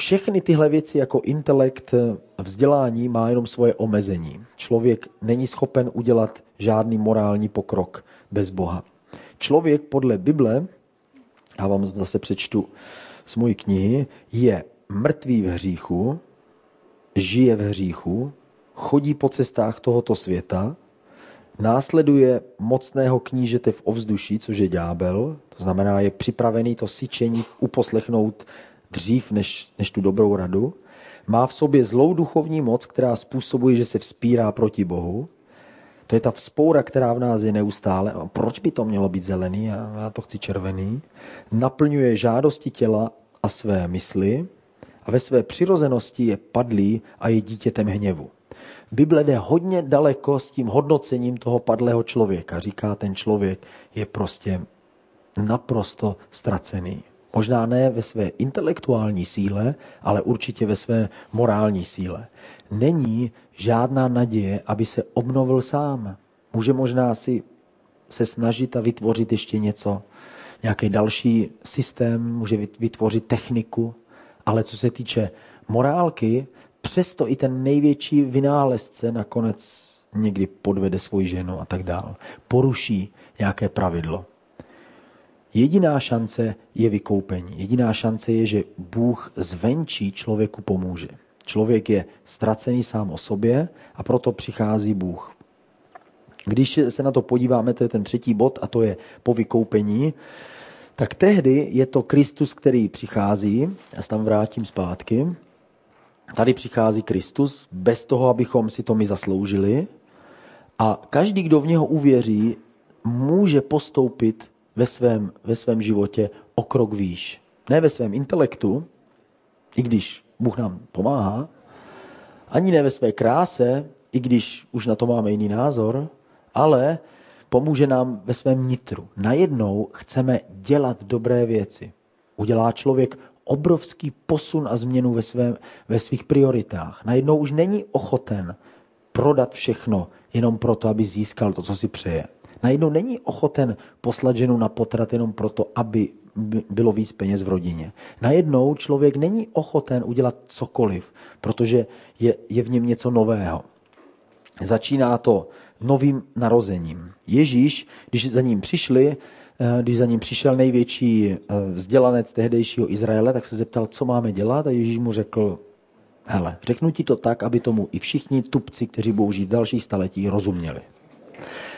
Všechny tyhle věci jako intelekt a vzdělání má jenom svoje omezení. Člověk není schopen udělat žádný morální pokrok bez Boha. Člověk podle Bible, já vám zase přečtu z mojí knihy, je mrtvý v hříchu, žije v hříchu, chodí po cestách tohoto světa, následuje mocného knížete v ovzduší, což je ďábel, to znamená, je připravený to syčení uposlechnout dřív než, než tu dobrou radu, má v sobě zlou duchovní moc, která způsobuje, že se vzpírá proti Bohu. To je ta vzpoura, která v nás je neustále. A proč by to mělo být zelený? Já, já to chci červený. Naplňuje žádosti těla a své mysli a ve své přirozenosti je padlý a je dítětem hněvu. Bible jde hodně daleko s tím hodnocením toho padlého člověka. Říká, ten člověk je prostě naprosto ztracený. Možná ne ve své intelektuální síle, ale určitě ve své morální síle. Není žádná naděje, aby se obnovil sám. Může možná si se snažit a vytvořit ještě něco, nějaký další systém, může vytvořit techniku, ale co se týče morálky, přesto i ten největší vynálezce nakonec někdy podvede svoji ženu a tak dál. Poruší nějaké pravidlo. Jediná šance je vykoupení. Jediná šance je, že Bůh zvenčí člověku pomůže. Člověk je ztracený sám o sobě a proto přichází Bůh. Když se na to podíváme, to je ten třetí bod a to je po vykoupení, tak tehdy je to Kristus, který přichází, já se tam vrátím zpátky, tady přichází Kristus bez toho, abychom si to my zasloužili a každý, kdo v něho uvěří, může postoupit ve svém, ve svém životě o krok výš. Ne ve svém intelektu, i když Bůh nám pomáhá, ani ne ve své kráse, i když už na to máme jiný názor, ale pomůže nám ve svém nitru. Najednou chceme dělat dobré věci. Udělá člověk obrovský posun a změnu ve, svém, ve svých prioritách. Najednou už není ochoten prodat všechno jenom proto, aby získal to, co si přeje. Najednou není ochoten poslat ženu na potrat jenom proto, aby bylo víc peněz v rodině. Najednou člověk není ochoten udělat cokoliv, protože je, je v něm něco nového. Začíná to novým narozením. Ježíš, když za ním přišli, eh, když za ním přišel největší eh, vzdělanec tehdejšího Izraele, tak se zeptal, co máme dělat a Ježíš mu řekl, hele, řeknu ti to tak, aby tomu i všichni tupci, kteří budou žít v dalších staletí, rozuměli.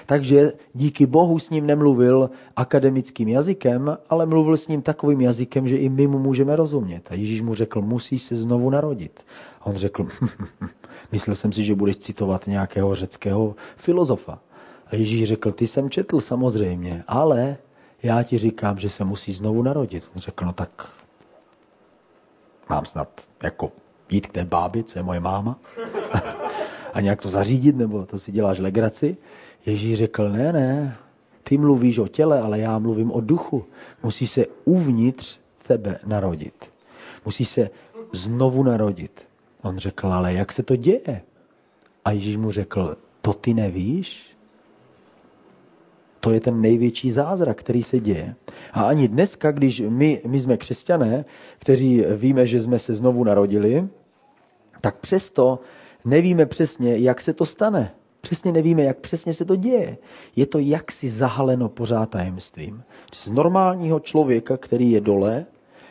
Takže díky Bohu s ním nemluvil akademickým jazykem, ale mluvil s ním takovým jazykem, že i my mu můžeme rozumět. A Ježíš mu řekl, musíš se znovu narodit. A on řekl, *laughs* myslel jsem si, že budeš citovat nějakého řeckého filozofa. A Ježíš řekl, ty jsem četl samozřejmě, ale já ti říkám, že se musí znovu narodit. On řekl, no tak mám snad jako jít k té bábi, co je moje máma, *laughs* a nějak to zařídit, nebo to si děláš legraci. Ježíš řekl, ne, ne, ty mluvíš o těle, ale já mluvím o duchu. Musí se uvnitř tebe narodit. Musí se znovu narodit. On řekl, ale jak se to děje? A Ježíš mu řekl, to ty nevíš? To je ten největší zázrak, který se děje. A ani dneska, když my, my jsme křesťané, kteří víme, že jsme se znovu narodili, tak přesto nevíme přesně, jak se to stane. Přesně nevíme, jak přesně se to děje. Je to jaksi zahaleno pořád tajemstvím. Z normálního člověka, který je dole,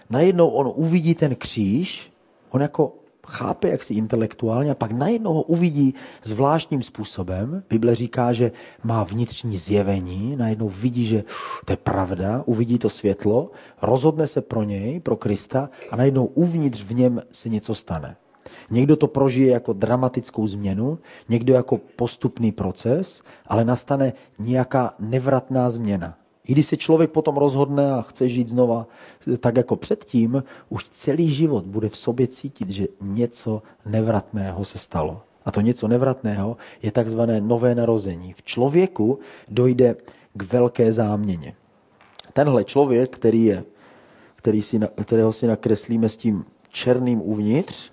najednou on uvidí ten kříž, on jako chápe jaksi intelektuálně a pak najednou ho uvidí zvláštním způsobem. Bible říká, že má vnitřní zjevení, najednou vidí, že to je pravda, uvidí to světlo, rozhodne se pro něj, pro Krista a najednou uvnitř v něm se něco stane. Někdo to prožije jako dramatickou změnu, někdo jako postupný proces, ale nastane nějaká nevratná změna. I když se člověk potom rozhodne a chce žít znova tak jako předtím, už celý život bude v sobě cítit, že něco nevratného se stalo. A to něco nevratného je takzvané nové narození. V člověku dojde k velké záměně. Tenhle člověk, který je, který si, kterého si nakreslíme s tím černým uvnitř,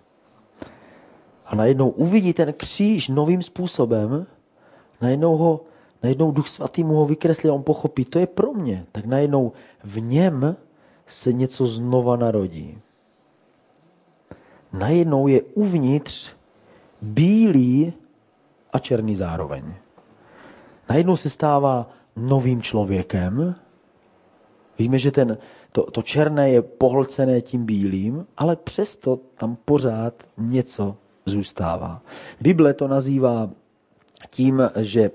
a najednou uvidí ten kříž novým způsobem, najednou ho najednou Duch Svatý mu ho vykreslí a on pochopí, to je pro mě. Tak najednou v něm se něco znova narodí. Najednou je uvnitř bílý a černý zároveň. Najednou se stává novým člověkem. Víme, že ten, to, to černé je pohlcené tím bílým, ale přesto tam pořád něco zůstává. Bible to nazývá tím, že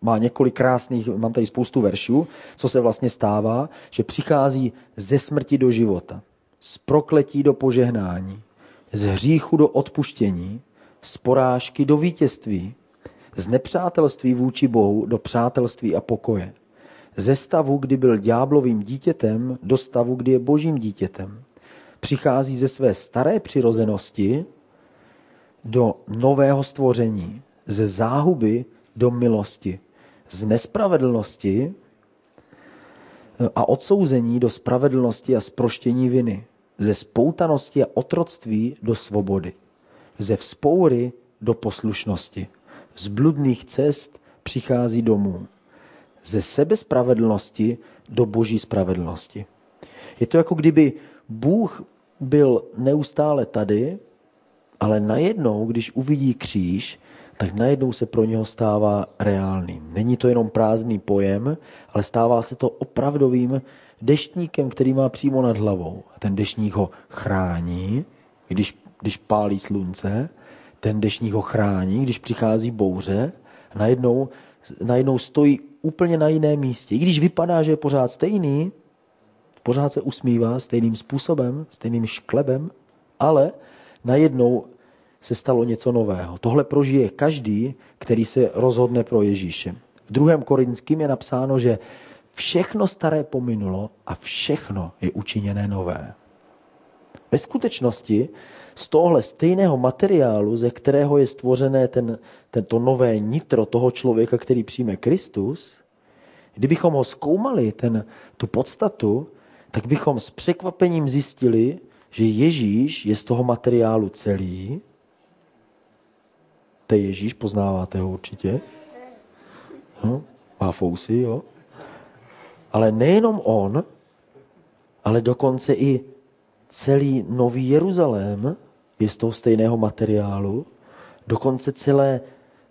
má několik krásných, mám tady spoustu veršů, co se vlastně stává, že přichází ze smrti do života, z prokletí do požehnání, z hříchu do odpuštění, z porážky do vítězství, z nepřátelství vůči Bohu do přátelství a pokoje. Ze stavu, kdy byl ďáblovým dítětem, do stavu, kdy je božím dítětem. Přichází ze své staré přirozenosti do nového stvoření, ze záhuby do milosti, z nespravedlnosti eh, a odsouzení do spravedlnosti a sproštění viny, ze spoutanosti a otroctví do svobody, ze vzpoury do poslušnosti, z bludných cest přichází domů, ze sebespravedlnosti do boží spravedlnosti. Je to jako kdyby Bůh byl neustále tady, ale najednou, když uvidí kříž, tak najednou se pro něho stává reálným. Není to jenom prázdný pojem, ale stává se to opravdovým deštníkem, který má přímo nad hlavou. Ten deštník ho chrání, když, když pálí slunce, ten deštník ho chrání, když přichází bouře, najednou, najednou stojí úplně na jiném místě. I když vypadá, že je pořád stejný, pořád se usmívá stejným způsobem, stejným šklebem, ale najednou se stalo něco nového. Tohle prožije každý, který se rozhodne pro Ježíše. V druhém korinským je napsáno, že všechno staré pominulo a všechno je učiněné nové. Ve skutečnosti z tohle stejného materiálu, ze kterého je stvořené ten, tento nové nitro toho člověka, který přijme Kristus, kdybychom ho zkoumali, ten, tu podstatu, tak bychom s překvapením zjistili, že Ježíš je z toho materiálu celý to je Ježíš, poznáváte ho určitě. Hm? Má fousy, jo. Ale nejenom on, ale dokonce i celý Nový Jeruzalém je z toho stejného materiálu, dokonce celé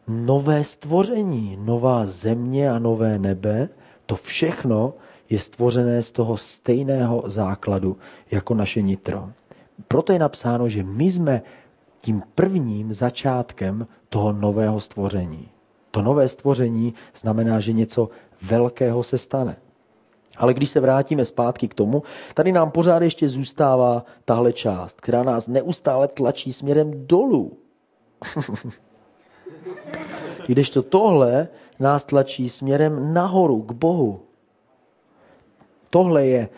nové stvoření, nová země a nové nebe, to všechno je stvořené z toho stejného základu jako naše nitro. Proto je napsáno, že my jsme tím prvním začátkem toho nového stvoření. To nové stvoření znamená, že něco velkého se stane. Ale když se vrátíme zpátky k tomu, tady nám pořád ještě zůstává tahle část, která nás neustále tlačí směrem dolů. *laughs* Když to tohle nás tlačí směrem nahoru, k Bohu. Tohle je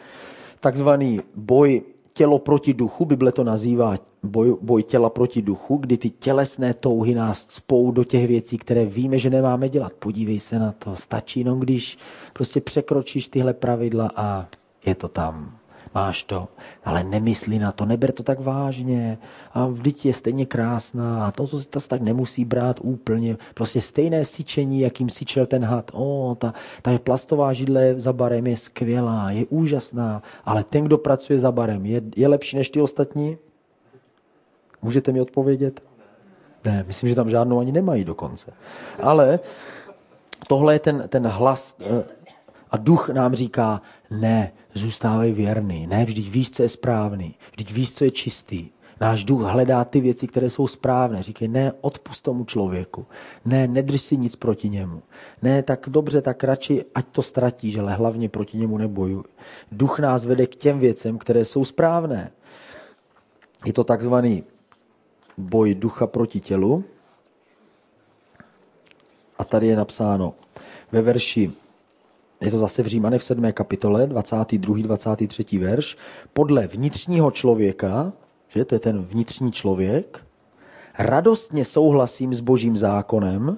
takzvaný boj tělo proti duchu, Bible to nazývá boj, boj těla proti duchu, kdy ty tělesné touhy nás spou do těch věcí, které víme, že nemáme dělat. Podívej se na to, stačí jenom, když prostě překročíš tyhle pravidla a je to tam máš to, ale nemyslí na to, neber to tak vážně a vždyť je stejně krásná a to, to, to se tak nemusí brát úplně. Prostě stejné syčení, jakým syčel ten had. O, ta, ta plastová židle za barem je skvělá, je úžasná, ale ten, kdo pracuje za barem, je, je lepší než ty ostatní? Můžete mi odpovědět? Ne, myslím, že tam žádnou ani nemají dokonce. Ale tohle je ten, ten hlas eh, a duch nám říká, ne, zůstávej věrný. Ne, vždyť víš, co je správný. Vždyť víš, co je čistý. Náš duch hledá ty věci, které jsou správné. Říkej, ne, odpust tomu člověku. Ne, nedrž si nic proti němu. Ne, tak dobře, tak radši, ať to ztratíš, ale hlavně proti němu nebojuj. Duch nás vede k těm věcem, které jsou správné. Je to takzvaný boj ducha proti tělu. A tady je napsáno ve verši je to zase v Římane v 7. kapitole, 22. 23. verš, podle vnitřního člověka, že to je ten vnitřní člověk, radostně souhlasím s božím zákonem,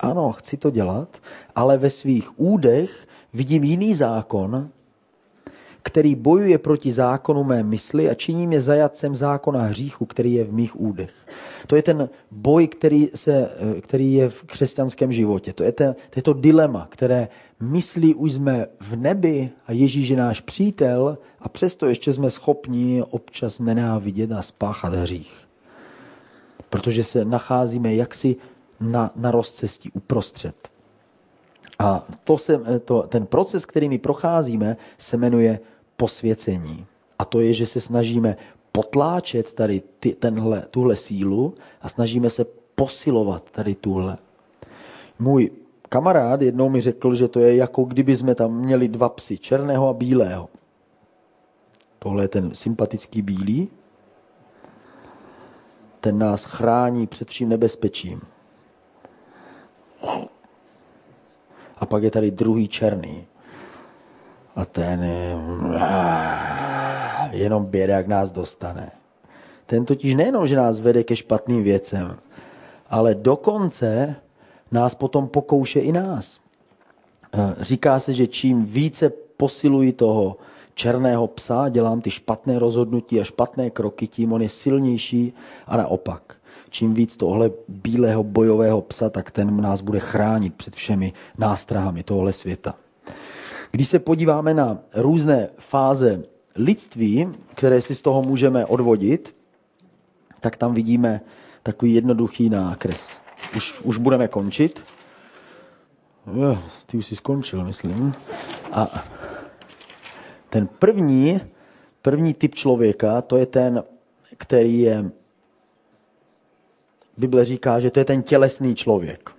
ano, chci to dělat, ale ve svých údech vidím jiný zákon, který bojuje proti zákonu mé mysli a činí mě zajatcem zákona hříchu, který je v mých údech. To je ten boj, který, se, který je v křesťanském životě. To je, ten, to je to dilema, které myslí už jsme v nebi a Ježíš je náš přítel a přesto ještě jsme schopni občas nenávidět a spáchat hřích. Protože se nacházíme jaksi na, na rozcestí uprostřed. A to se, to, ten proces, který my procházíme, se jmenuje posvěcení. A to je, že se snažíme potláčet tady ty, tenhle, tuhle sílu a snažíme se posilovat tady tuhle. Můj kamarád jednou mi řekl, že to je jako kdyby jsme tam měli dva psy, černého a bílého. Tohle je ten sympatický bílý. Ten nás chrání před vším nebezpečím. A pak je tady druhý černý. A ten je... Jenom bědak nás dostane. Ten totiž nejenom, že nás vede ke špatným věcem, ale dokonce nás potom pokouše i nás. Eh, říká se, že čím více posiluji toho černého psa, dělám ty špatné rozhodnutí a špatné kroky, tím on je silnější a naopak. Čím víc tohle bílého bojového psa, tak ten nás bude chránit před všemi nástrahami tohle světa. Když se podíváme na různé fáze lidství, které si z toho můžeme odvodit, tak tam vidíme takový jednoduchý nákres. Už, už budeme končit. Ty už jsi skončil, myslím. A ten první, první typ člověka, to je ten, který je, Bible říká, že to je ten tělesný člověk.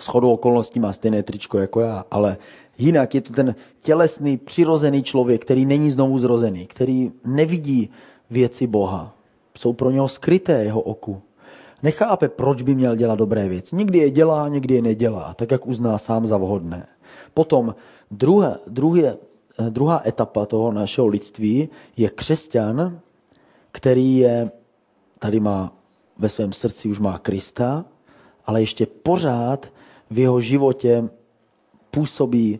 S chodou okolností má stejné tričko jako já, ale jinak je to ten tělesný, přirozený člověk, který není znovu zrozený, který nevidí věci Boha. Jsou pro něho skryté jeho oku. Nechápe, proč by měl dělat dobré věci. Někdy je dělá, někdy je nedělá, tak jak uzná sám za vhodné. Potom druhé, druhé, druhá etapa toho našeho lidství je křesťan, který je, tady má ve svém srdci už má Krista, ale ještě pořád v jeho životě působí,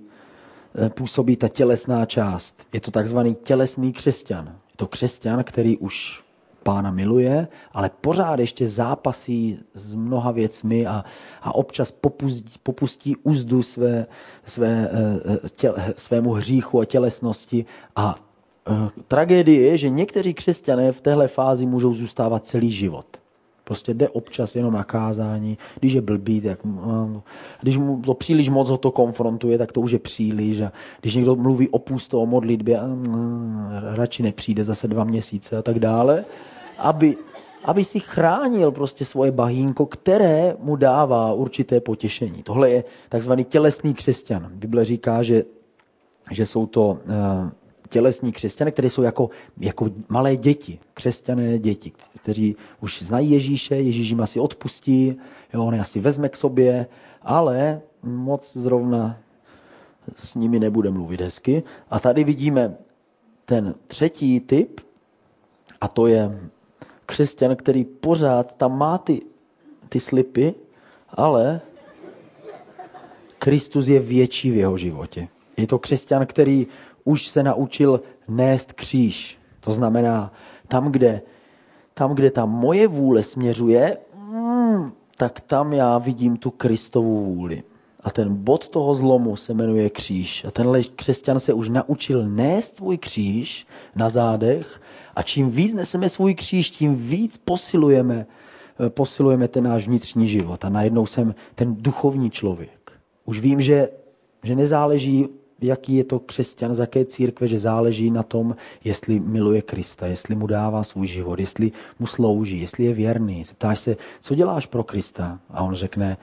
působí ta tělesná část. Je to takzvaný tělesný křesťan. Je to křesťan, který už pána miluje, ale pořád ještě zápasí s mnoha věcmi a, a občas popustí, popustí úzdu své, své, eh, tě, svému hříchu a tělesnosti. A uh, tragédie je, že někteří křesťané v téhle fázi můžou zůstávat celý život. Prostě jde občas jenom na kázání. Když je blbý, tak no, když mu to příliš moc ho to konfrontuje, tak to už je příliš. A když někdo mluví o pusto, o modlitbě, no, radši nepřijde zase dva měsíce a tak dále aby, aby si chránil prostě svoje bahínko, které mu dává určité potěšení. Tohle je takzvaný tělesný křesťan. Bible říká, že, že jsou to uh, tělesní křesťané, které jsou jako, jako malé děti, křesťané děti, kteří už znají Ježíše, Ježíš jim asi odpustí, jo, on je asi vezme k sobě, ale moc zrovna s nimi nebude mluvit hezky. A tady vidíme ten třetí typ, a to je křesťan, který pořád tam má ty, ty slipy, ale Kristus je větší v jeho životě. Je to křesťan, který už se naučil nést kříž. To znamená, tam, kde, tam, kde ta moje vůle směřuje, mm, tak tam já vidím tu Kristovu vůli. A ten bod toho zlomu se jmenuje kříž. A tenhle křesťan se už naučil nést svůj kříž na zádech a čím víc neseme svůj kříž, tím víc posilujeme, eh, posilujeme ten náš vnitřní život. A najednou jsem ten duchovní člověk. Už vím, že, že nezáleží jaký je to křesťan, z jaké církve, že záleží na tom, jestli miluje Krista, jestli mu dává svůj život, jestli mu slouží, jestli je věrný. Zeptáš se, co děláš pro Krista? A on řekne,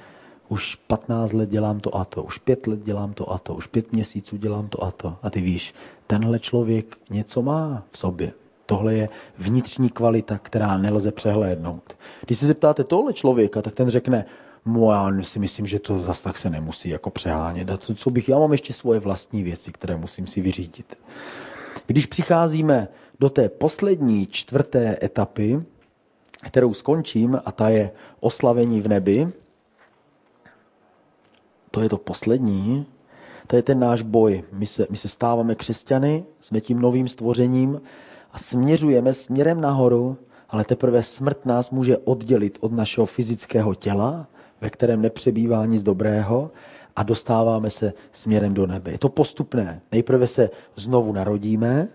už 15 let dělám to a to, už pět let dělám to a to, už pět měsíců dělám to a to. A ty víš, tenhle člověk něco má v sobě. Tohle je vnitřní kvalita, která nelze přehlédnout. Když se zeptáte tohle člověka, tak ten řekne, No já si myslím, že to zase tak se nemusí jako přehánět. A to, co bych, já mám ještě svoje vlastní věci, které musím si vyřídit. Když přicházíme do té poslední čtvrté etapy, kterou skončím, a ta je oslavení v nebi, to je to poslední, to je ten náš boj. My se, my se stáváme křesťany, jsme tím novým stvořením a směřujeme směrem nahoru, ale teprve smrt nás může oddělit od našeho fyzického těla ve kterém nepřebývá nic dobrého a dostáváme se směrem do nebe. Je to postupné. Nejprve se znovu narodíme,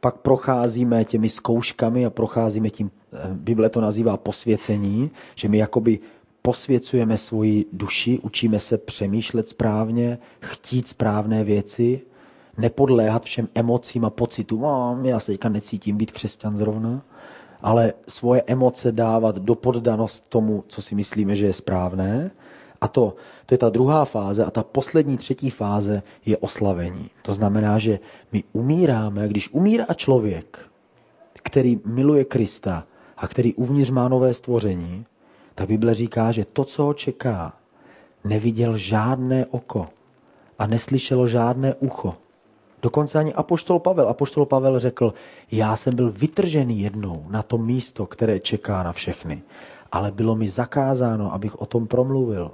pak procházíme těmi zkouškami a procházíme tím, eh, Bible to nazývá posvěcení, že my jakoby posvěcujeme svoji duši, učíme se přemýšlet správně, chtít správné věci, nepodléhat všem emocím a pocitům. já se teďka necítím být křesťan zrovna ale svoje emoce dávat do poddanost tomu, co si myslíme, že je správné. A to, to je ta druhá fáze a ta poslední třetí fáze je oslavení. To znamená, že my umíráme, když umírá člověk, který miluje Krista a který uvnitř má nové stvoření, tak Bible říká, že to, co ho čeká, neviděl žádné oko a neslyšelo žádné ucho. Dokonce ani apoštol Pavel. Apoštol Pavel řekl, já jsem byl vytržený jednou na to místo, které čeká na všechny, ale bylo mi zakázáno, abych o tom promluvil.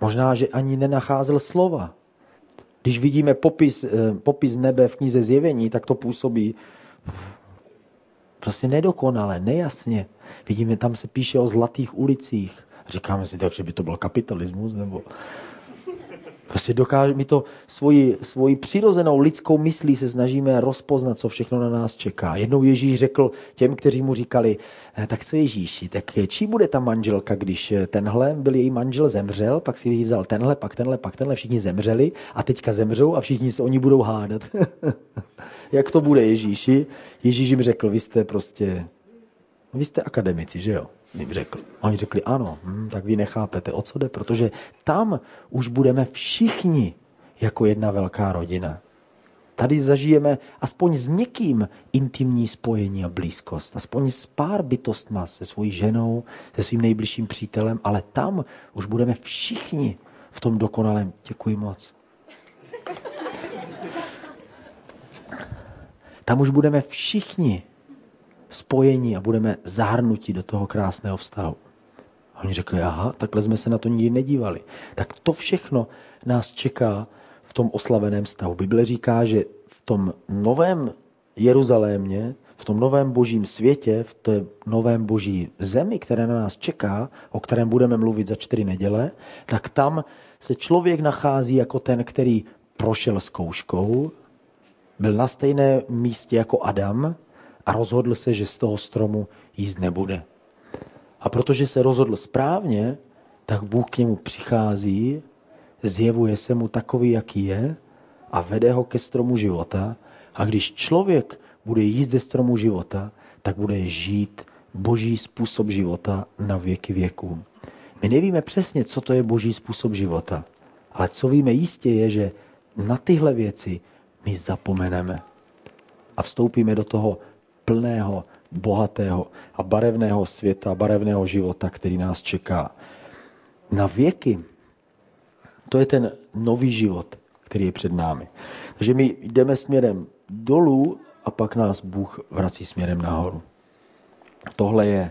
Možná, že ani nenacházel slova. Když vidíme popis, eh, popis nebe v knize Zjevení, tak to působí prostě nedokonale, nejasně. Vidíme, tam se píše o zlatých ulicích. Říkáme si tak, že by to byl kapitalismus, nebo Prostě dokáže, my to svoji, svoji přirozenou lidskou myslí se snažíme rozpoznat, co všechno na nás čeká. Jednou Ježíš řekl těm, kteří mu říkali, eh, tak co Ježíši, tak čí bude ta manželka, když eh, tenhle byl její manžel zemřel, pak si ji vzal tenhle, pak tenhle, pak tenhle, všichni zemřeli a teďka zemřou a všichni se oni budou hádat. *laughs* Jak to bude Ježíši? Ježíš jim řekl, vy jste prostě, vy jste akademici, že jo? Jim řekl. Oni řekli, ano, hm, tak vy nechápete, o co jde, protože tam už budeme všichni jako jedna velká rodina. Tady zažijeme aspoň s někým intimní spojení a blízkost. Aspoň s pár bytostma, se svojí ženou, se svým nejbližším přítelem, ale tam už budeme všichni v tom dokonalém. Děkuji moc. Tam už budeme všichni spojení a budeme zahrnuti do toho krásného vztahu. A oni řekli, aha, takhle jsme se na to nikdy nedívali. Tak to všechno nás čeká v tom oslaveném stavu. Bible říká, že v tom novém Jeruzalémě, v tom novém božím světě, v té novém boží zemi, které na nás čeká, o kterém budeme mluvit za čtyři neděle, tak tam se člověk nachází jako ten, který prošel zkouškou, byl na stejné místě jako Adam, a rozhodl se, že z toho stromu jíst nebude. A protože se rozhodl správně, tak Bůh k němu přichází, zjevuje se mu takový, jaký je a vede ho ke stromu života. A když člověk bude jíst ze stromu života, tak bude žít boží způsob života na věky věků. My nevíme přesně, co to je boží způsob života, ale co víme jistě je, že na tyhle věci my zapomeneme a vstoupíme do toho plného, bohatého a barevného světa, barevného života, který nás čeká. Na věky. To je ten nový život, který je před námi. Takže my jdeme směrem dolů a pak nás Bůh vrací směrem nahoru. Tohle je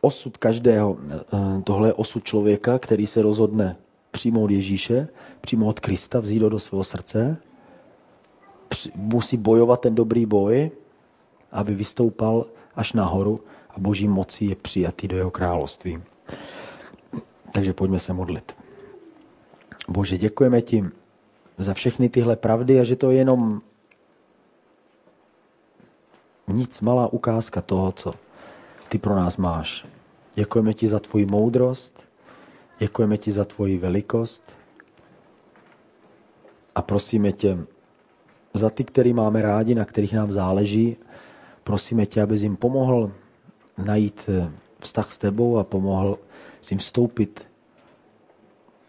osud každého, eh, tohle je osud člověka, který se rozhodne přijmout Ježíše, přijmout Krista, vzít ho do svého srdce, musí bojovat ten dobrý boj, aby vystoupal až nahoru a boží mocí je přijatý do jeho království. Takže pojďme se modlit. Bože, děkujeme ti za všechny tyhle pravdy a že to je jenom nic malá ukázka toho, co ty pro nás máš. Děkujeme ti za tvoji moudrost, děkujeme ti za tvoji velikost a prosíme tě za ty, který máme rádi, na kterých nám záleží, prosíme tě, abys jim pomohl najít eh, vztah s tebou a pomohl s jim vstoupit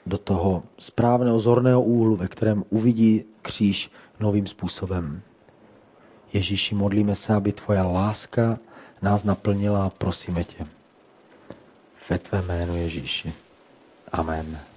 do toho správného zorného úhlu, ve kterém uvidí kříž novým způsobem. Ježíši, modlíme se, aby tvoje láska nás naplnila prosíme tě. Ve tvé jménu Ježíši. Amen.